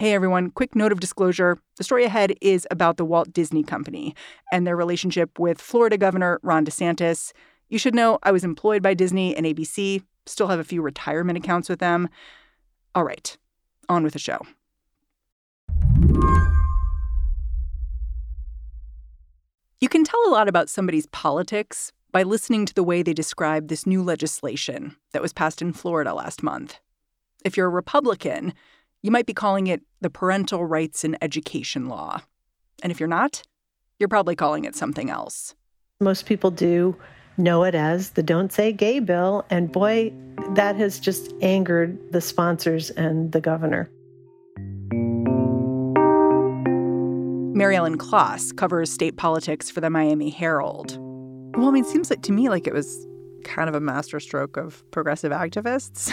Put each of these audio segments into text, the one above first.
Hey everyone, quick note of disclosure. The story ahead is about the Walt Disney Company and their relationship with Florida Governor Ron DeSantis. You should know I was employed by Disney and ABC, still have a few retirement accounts with them. All right, on with the show. You can tell a lot about somebody's politics by listening to the way they describe this new legislation that was passed in Florida last month. If you're a Republican, you might be calling it the Parental Rights in Education Law. And if you're not, you're probably calling it something else. Most people do know it as the Don't Say Gay bill. And boy, that has just angered the sponsors and the governor. Mary Ellen Klas covers state politics for the Miami Herald. Well, I mean, it seems like to me like it was kind of a masterstroke of progressive activists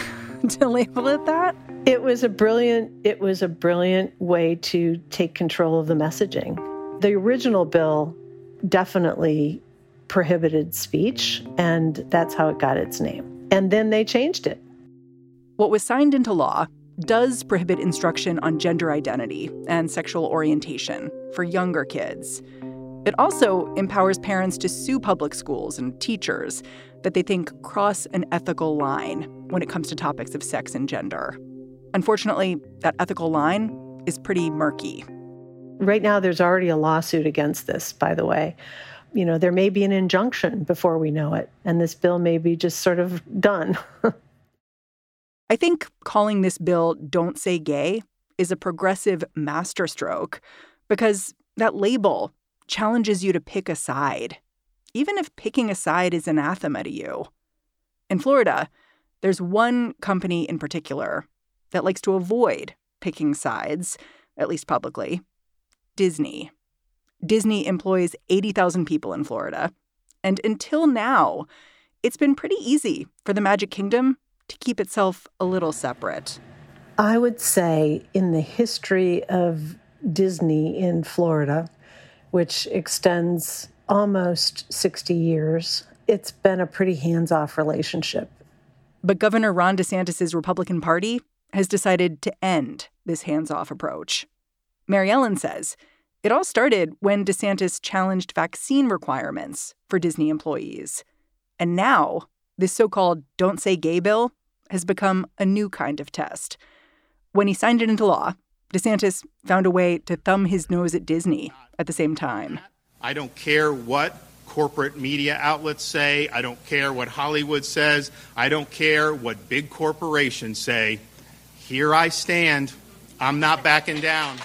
to label it that. It was a brilliant it was a brilliant way to take control of the messaging. The original bill definitely prohibited speech and that's how it got its name. And then they changed it. What was signed into law does prohibit instruction on gender identity and sexual orientation for younger kids. It also empowers parents to sue public schools and teachers that they think cross an ethical line when it comes to topics of sex and gender. Unfortunately, that ethical line is pretty murky. Right now, there's already a lawsuit against this, by the way. You know, there may be an injunction before we know it, and this bill may be just sort of done. I think calling this bill Don't Say Gay is a progressive masterstroke because that label challenges you to pick a side, even if picking a side is anathema to you. In Florida, there's one company in particular that likes to avoid picking sides, at least publicly Disney. Disney employs 80,000 people in Florida. And until now, it's been pretty easy for the Magic Kingdom to keep itself a little separate. I would say in the history of Disney in Florida, which extends almost 60 years, it's been a pretty hands off relationship. But Governor Ron DeSantis' Republican Party has decided to end this hands off approach. Mary Ellen says it all started when DeSantis challenged vaccine requirements for Disney employees. And now this so called Don't Say Gay bill has become a new kind of test. When he signed it into law, DeSantis found a way to thumb his nose at Disney at the same time. I don't care what corporate media outlets say. I don't care what Hollywood says. I don't care what big corporations say. Here I stand. I'm not backing down.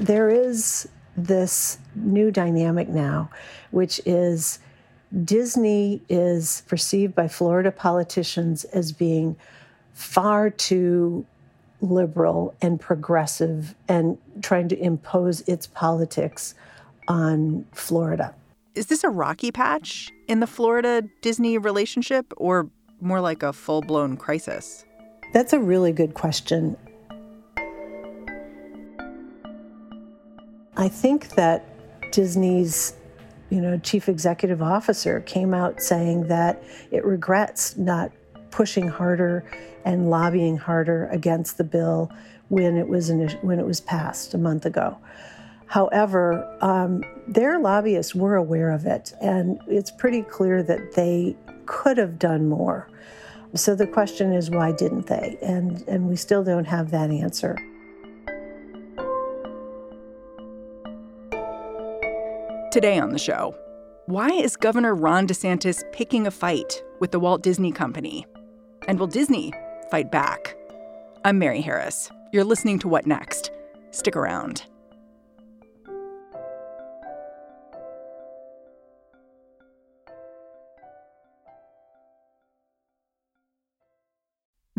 There is this new dynamic now, which is Disney is perceived by Florida politicians as being far too liberal and progressive and trying to impose its politics on Florida. Is this a rocky patch in the Florida Disney relationship or more like a full blown crisis? That's a really good question. I think that Disney's you know, chief executive officer came out saying that it regrets not pushing harder and lobbying harder against the bill when it was in, when it was passed a month ago. However, um, their lobbyists were aware of it, and it's pretty clear that they could have done more. So the question is, why didn't they? And, and we still don't have that answer. Today on the show, why is Governor Ron DeSantis picking a fight with the Walt Disney Company? And will Disney fight back? I'm Mary Harris. You're listening to What Next? Stick around.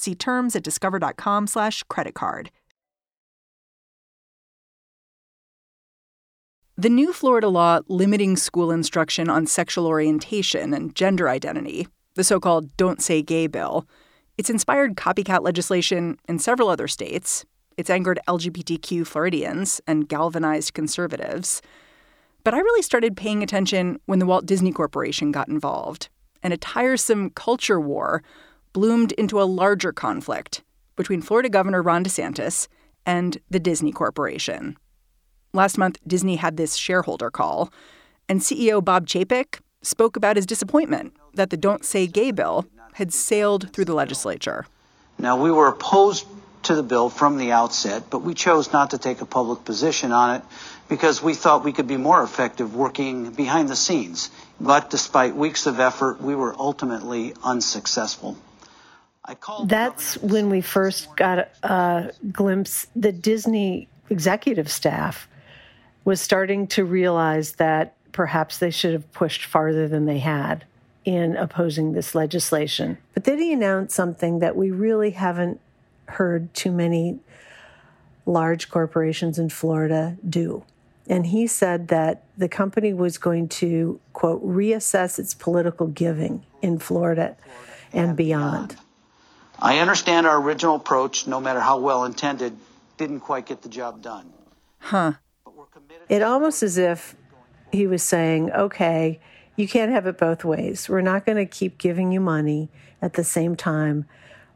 See terms at discover.com slash credit card. The new Florida law limiting school instruction on sexual orientation and gender identity, the so-called Don't Say Gay bill, it's inspired copycat legislation in several other states. It's angered LGBTQ Floridians and galvanized conservatives. But I really started paying attention when the Walt Disney Corporation got involved, and a tiresome culture war bloomed into a larger conflict between Florida Governor Ron DeSantis and the Disney Corporation. Last month, Disney had this shareholder call, and CEO Bob Chapek spoke about his disappointment that the Don't Say Gay bill had sailed through the legislature. Now, we were opposed to the bill from the outset, but we chose not to take a public position on it because we thought we could be more effective working behind the scenes. But despite weeks of effort, we were ultimately unsuccessful. That's when we first got a glimpse. The Disney executive staff was starting to realize that perhaps they should have pushed farther than they had in opposing this legislation. But then he announced something that we really haven't heard too many large corporations in Florida do. And he said that the company was going to, quote, reassess its political giving in Florida and beyond. I understand our original approach, no matter how well intended, didn't quite get the job done. Huh. It almost as if he was saying, okay, you can't have it both ways. We're not going to keep giving you money at the same time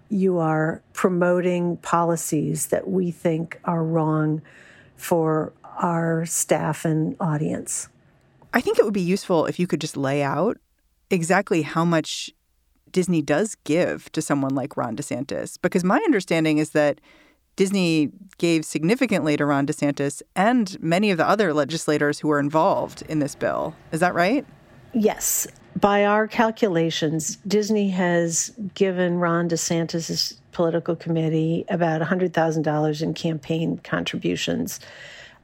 you are promoting policies that we think are wrong for our staff and audience. I think it would be useful if you could just lay out exactly how much Disney does give to someone like Ron DeSantis? Because my understanding is that Disney gave significantly to Ron DeSantis and many of the other legislators who were involved in this bill. Is that right? Yes. By our calculations, Disney has given Ron DeSantis' political committee about $100,000 in campaign contributions.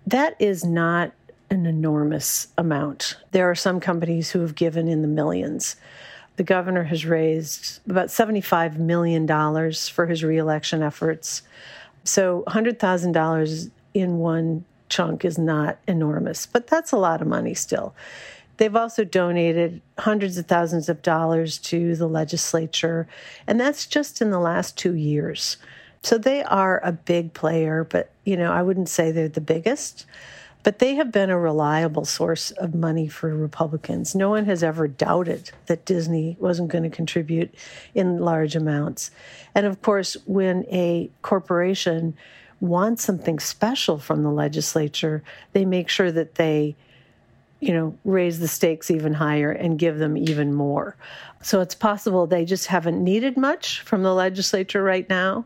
That is not an enormous amount. There are some companies who have given in the millions the governor has raised about $75 million for his reelection efforts. So $100,000 in one chunk is not enormous, but that's a lot of money still. They've also donated hundreds of thousands of dollars to the legislature, and that's just in the last two years. So they are a big player, but you know, I wouldn't say they're the biggest. But they have been a reliable source of money for Republicans. No one has ever doubted that Disney wasn't going to contribute in large amounts. And of course, when a corporation wants something special from the legislature, they make sure that they you know, raise the stakes even higher and give them even more. So it's possible they just haven't needed much from the legislature right now.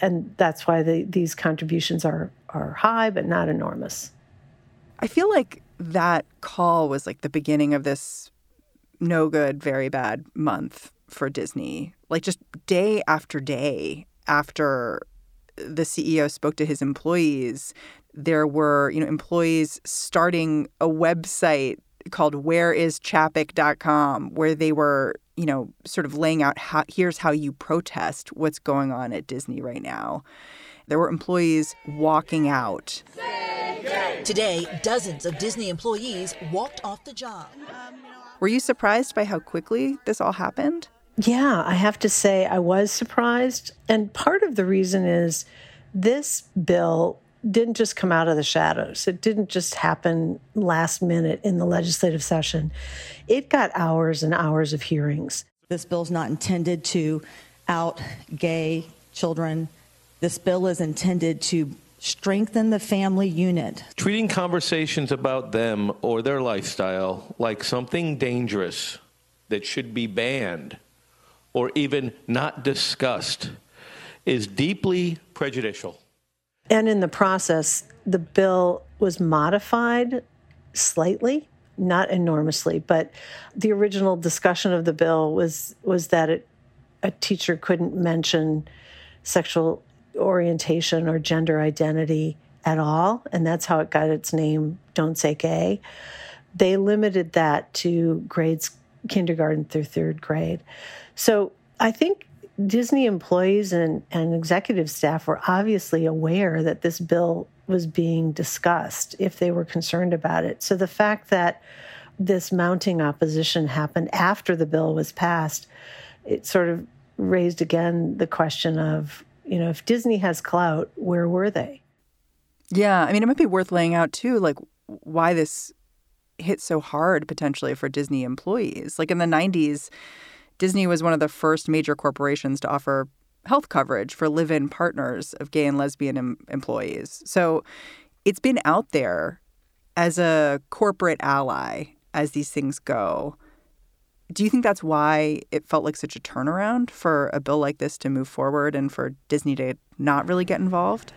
And that's why the, these contributions are, are high, but not enormous. I feel like that call was like the beginning of this no good, very bad month for Disney. Like just day after day after the CEO spoke to his employees, there were, you know, employees starting a website called whereischapek.com where they were, you know, sort of laying out how here's how you protest what's going on at Disney right now. There were employees walking out. Today, dozens of Disney employees walked off the job. Were you surprised by how quickly this all happened? Yeah, I have to say I was surprised. And part of the reason is this bill didn't just come out of the shadows. It didn't just happen last minute in the legislative session. It got hours and hours of hearings. This bill is not intended to out gay children. This bill is intended to strengthen the family unit. Treating conversations about them or their lifestyle like something dangerous that should be banned or even not discussed is deeply prejudicial. And in the process, the bill was modified slightly, not enormously, but the original discussion of the bill was was that it, a teacher couldn't mention sexual orientation or gender identity at all, and that's how it got its name Don't Say Gay. They limited that to grades kindergarten through third grade. So I think Disney employees and, and executive staff were obviously aware that this bill was being discussed if they were concerned about it. So the fact that this mounting opposition happened after the bill was passed, it sort of raised again the question of, you know, if Disney has clout, where were they? Yeah, I mean, it might be worth laying out too, like why this hit so hard potentially for Disney employees. Like in the 90s, Disney was one of the first major corporations to offer health coverage for live in partners of gay and lesbian em- employees. So it's been out there as a corporate ally as these things go. Do you think that's why it felt like such a turnaround for a bill like this to move forward and for Disney to not really get involved?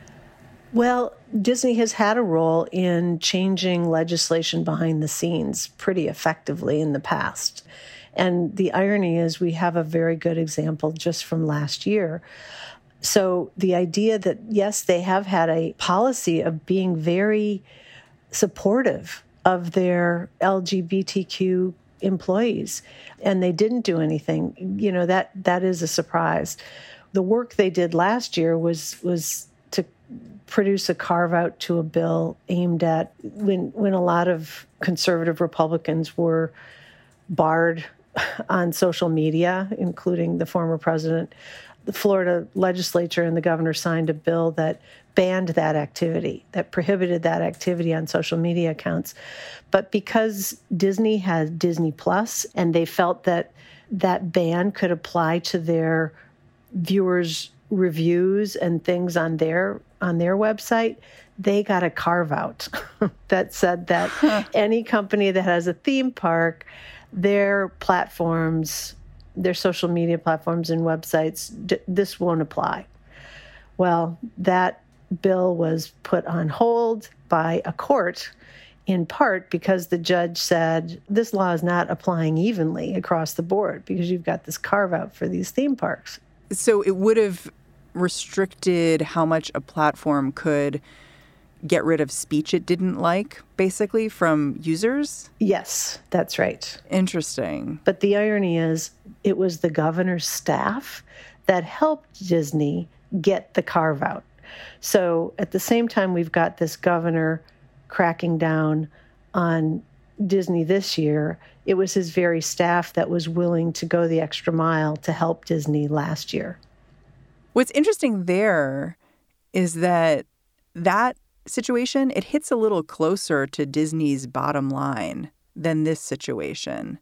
Well, Disney has had a role in changing legislation behind the scenes pretty effectively in the past. And the irony is, we have a very good example just from last year. So the idea that, yes, they have had a policy of being very supportive of their LGBTQ employees and they didn't do anything you know that that is a surprise the work they did last year was was to produce a carve out to a bill aimed at when when a lot of conservative republicans were barred on social media, including the former president. The Florida legislature and the governor signed a bill that banned that activity, that prohibited that activity on social media accounts. But because Disney had Disney Plus and they felt that that ban could apply to their viewers' reviews and things on their on their website, they got a carve out that said that any company that has a theme park their platforms, their social media platforms and websites, d- this won't apply. Well, that bill was put on hold by a court in part because the judge said this law is not applying evenly across the board because you've got this carve out for these theme parks. So it would have restricted how much a platform could get rid of speech it didn't like, basically, from users? Yes, that's right. Interesting. But the irony is, it was the governor's staff that helped Disney get the carve out. So at the same time, we've got this governor cracking down on Disney this year. It was his very staff that was willing to go the extra mile to help Disney last year. What's interesting there is that that situation, it hits a little closer to Disney's bottom line than this situation.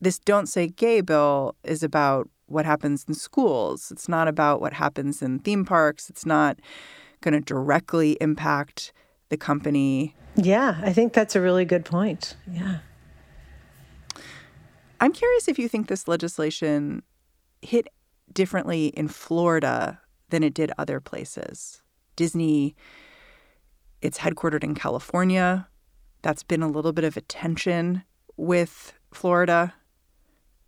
This Don't Say Gay bill is about what happens in schools. It's not about what happens in theme parks. It's not going to directly impact the company. Yeah, I think that's a really good point. Yeah. I'm curious if you think this legislation hit differently in Florida than it did other places. Disney it's headquartered in California. That's been a little bit of a tension with Florida.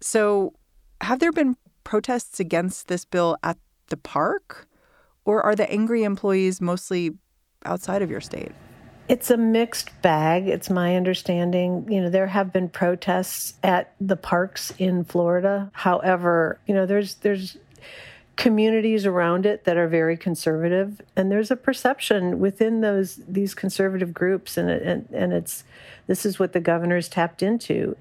So, have there been protests against this bill at the park? Or are the angry employees mostly outside of your state? It's a mixed bag. It's my understanding. You know, there have been protests at the parks in Florida. However, you know, there's there's communities around it that are very conservative and there's a perception within those these conservative groups and and, and it's this is what the governors tapped into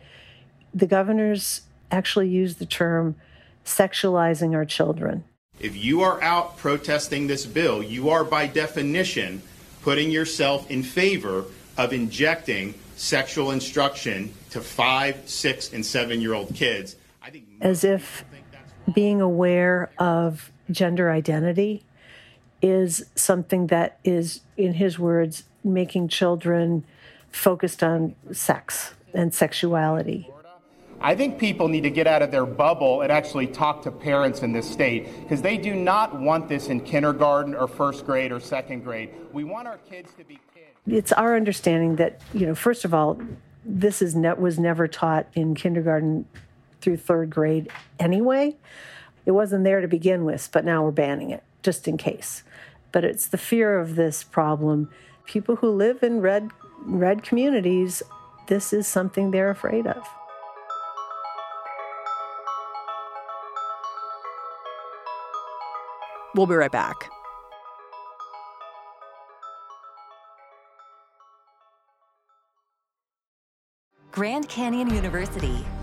the governors actually used the term sexualizing our children. If you are out protesting this bill, you are by definition putting yourself in favor of injecting sexual instruction to five, six, and seven year old kids. As if being aware of gender identity is something that is, in his words, making children focused on sex and sexuality. I think people need to get out of their bubble and actually talk to parents in this state because they do not want this in kindergarten or first grade or second grade. We want our kids to be kids. It's our understanding that, you know, first of all, this is ne- was never taught in kindergarten through third grade anyway. It wasn't there to begin with, but now we're banning it just in case. But it's the fear of this problem. People who live in red red communities, this is something they're afraid of. We'll be right back. Grand Canyon University,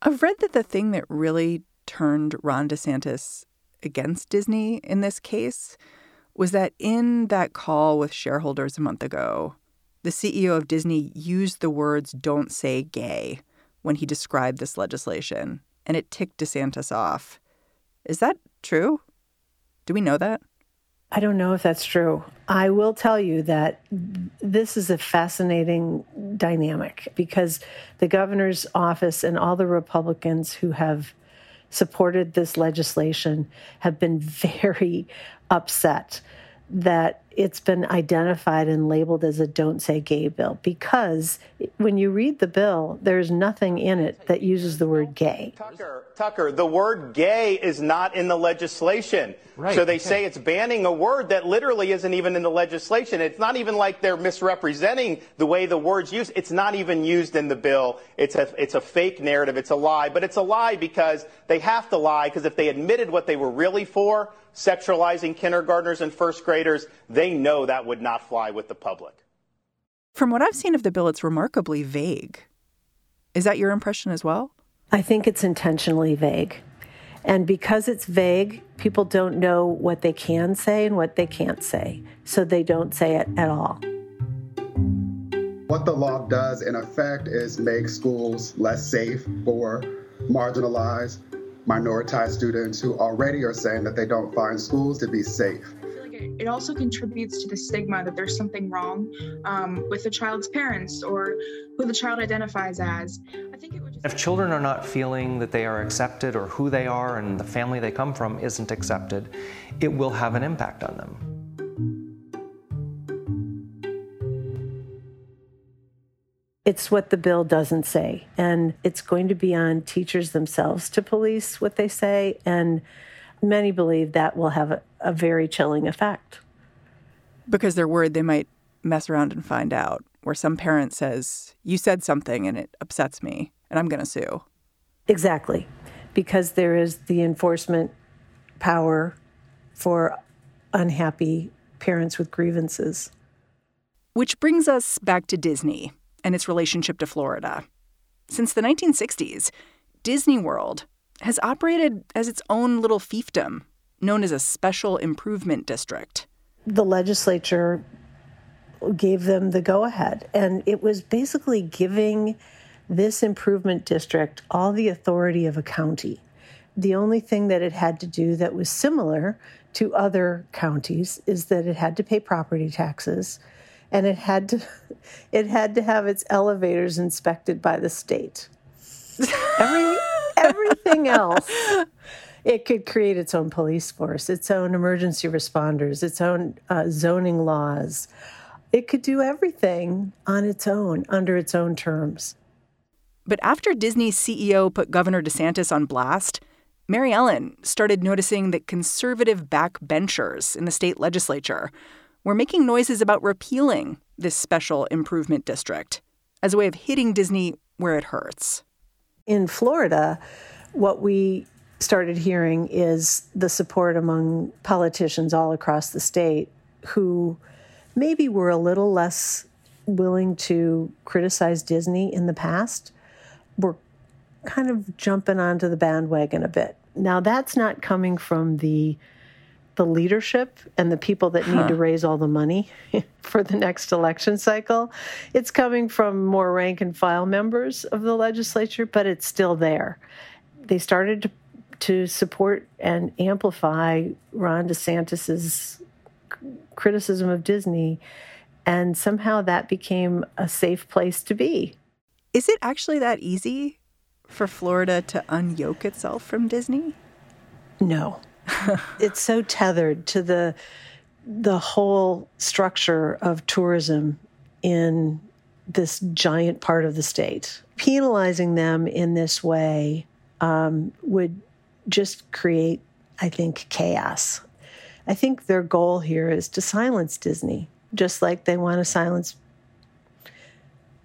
I've read that the thing that really turned Ron DeSantis against Disney in this case was that in that call with shareholders a month ago, the CEO of Disney used the words don't say gay when he described this legislation, and it ticked DeSantis off. Is that true? Do we know that? I don't know if that's true. I will tell you that this is a fascinating dynamic because the governor's office and all the Republicans who have supported this legislation have been very upset that it's been identified and labeled as a don't say gay bill because when you read the bill, there's nothing in it that uses the word gay. Tucker, Tucker, the word gay is not in the legislation. Right. So they Okay. say it's banning a word that literally isn't even in the legislation. It's not even like they're misrepresenting the way the word's used. It's not even used in the bill. It's a, it's a fake narrative. It's a lie. But it's a lie because they have to lie because if they admitted what they were really for, sexualizing kindergartners and first graders, they know that would not fly with the public. From what I've seen of the bill, it's remarkably vague. Is that your impression as well? I think it's intentionally vague. And because it's vague, people don't know what they can say and what they can't say. So they don't say it at all. What the law does, in effect, is make schools less safe for marginalized, minoritized students who already are saying that they don't find schools to be safe. It also contributes to the stigma that there's something wrong um, with the child's parents or who the child identifies as. I think it would just If children are not feeling that they are accepted or who they are and the family they come from isn't accepted, it will have an impact on them. It's what the bill doesn't say. And it's going to be on teachers themselves to police what they say. And many believe that will have a, a very chilling effect. Because they're worried they might mess around and find out, where some parent says, You said something and it upsets me, and I'm going to sue. Exactly. Because there is the enforcement power for unhappy parents with grievances. Which brings us back to Disney and its relationship to Florida. Since the 1960s, Disney World has operated as its own little fiefdom, known as a special improvement district. The legislature gave them the go ahead, and it was basically giving this improvement district all the authority of a county. The only thing that it had to do that was similar to other counties is that it had to pay property taxes and it had to it had to have its elevators inspected by the state. Every everything else it could create its own police force, its own emergency responders, its own uh, zoning laws. It could do everything on its own under its own terms. But after Disney's CEO put Governor DeSantis on blast, Mary Ellen started noticing that conservative backbenchers in the state legislature were making noises about repealing this special improvement district as a way of hitting Disney where it hurts. In Florida, what we started hearing is the support among politicians all across the state who maybe were a little less willing to criticize Disney in the past were kind of jumping onto the bandwagon a bit. Now that's not coming from the the leadership and the people that huh. need to raise all the money for the next election cycle. It's coming from more rank and file members of the legislature, but it's still there. They started to, to support and amplify Ron DeSantis's criticism of Disney, and somehow that became a safe place to be. Is it actually that easy for Florida to unyoke itself from Disney? No. it's so tethered to the the whole structure of tourism in this giant part of the state. Penalizing them in this way um, would just create, I think, chaos. I think their goal here is to silence Disney, just like they want to silence,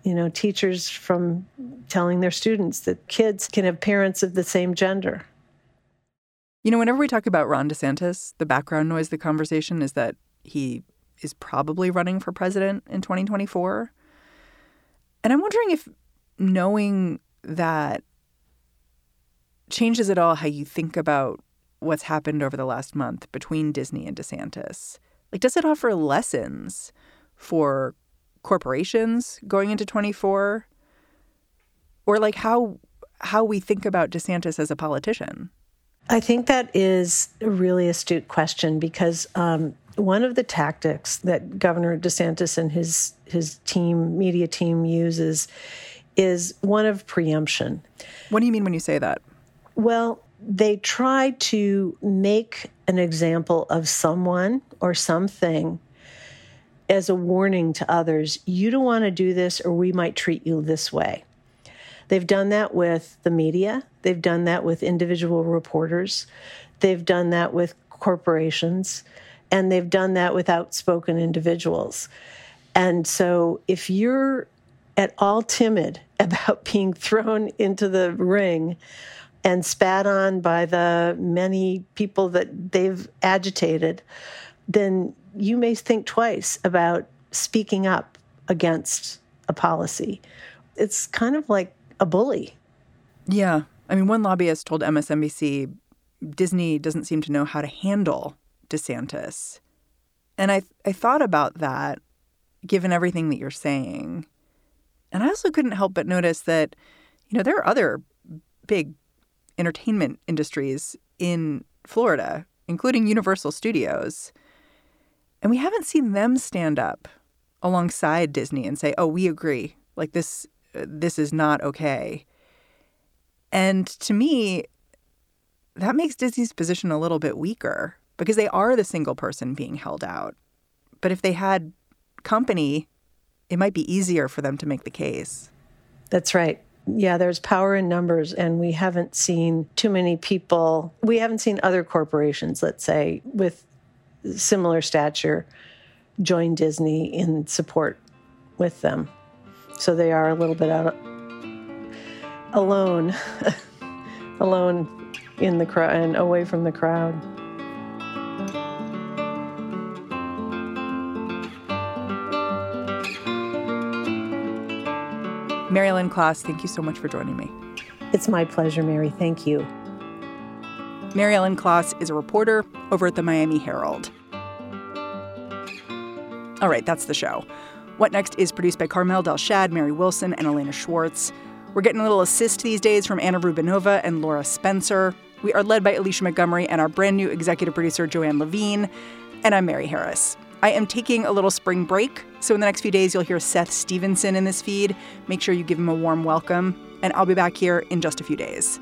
you know, teachers from telling their students that kids can have parents of the same gender. You know, whenever we talk about Ron DeSantis, the background noise, of the conversation is that he is probably running for president in 2024. And I'm wondering if knowing that changes at all how you think about what's happened over the last month between Disney and DeSantis. Like, does it offer lessons for corporations going into 24? Or like how how we think about DeSantis as a politician? I think that is a really astute question because um, one of the tactics that Governor DeSantis and his his team, media team, uses is one of preemption. What do you mean when you say that? Well, they try to make an example of someone or something as a warning to others. You don't want to do this, or we might treat you this way. They've done that with the media, they've done that with individual reporters, they've done that with corporations, and they've done that with outspoken individuals. And so if you're at all timid about being thrown into the ring and spat on by the many people that they've agitated, then you may think twice about speaking up against a policy. It's kind of like a bully. Yeah. I mean, one lobbyist told MSNBC Disney doesn't seem to know how to handle DeSantis. And I, I thought about that given everything that you're saying. And I also couldn't help but notice that, you know, there are other big entertainment industries in Florida, including Universal Studios. And we haven't seen them stand up alongside Disney and say, oh, we agree. Like this uh, this is not okay. And to me, that makes Disney's position a little bit weaker because they are the single person being held out. But if they had company, it might be easier for them to make the case. That's right. Yeah, there's power in numbers, and we haven't seen too many people. We haven't seen other corporations, let's say, with similar stature join Disney in support with them. So they are a little bit out alone, alone in the crowd and away from the crowd. Mary Ellen Klas, thank you so much for joining me. It's my pleasure, Mary. Thank you. Mary Ellen Klas is a reporter over at the Miami Herald. All right, that's the show. What Next is produced by Carmel Delshad, Mary Wilson, and Elena Schwartz. We're getting a little assist these days from Anna Rubinova and Laura Spencer. We are led by Alicia Montgomery and our brand new executive producer, Joanne Levine. And I'm Mary Harris. I am taking a little spring break, so in the next few days, you'll hear Seth Stevenson in this feed. Make sure you give him a warm welcome, and I'll be back here in just a few days.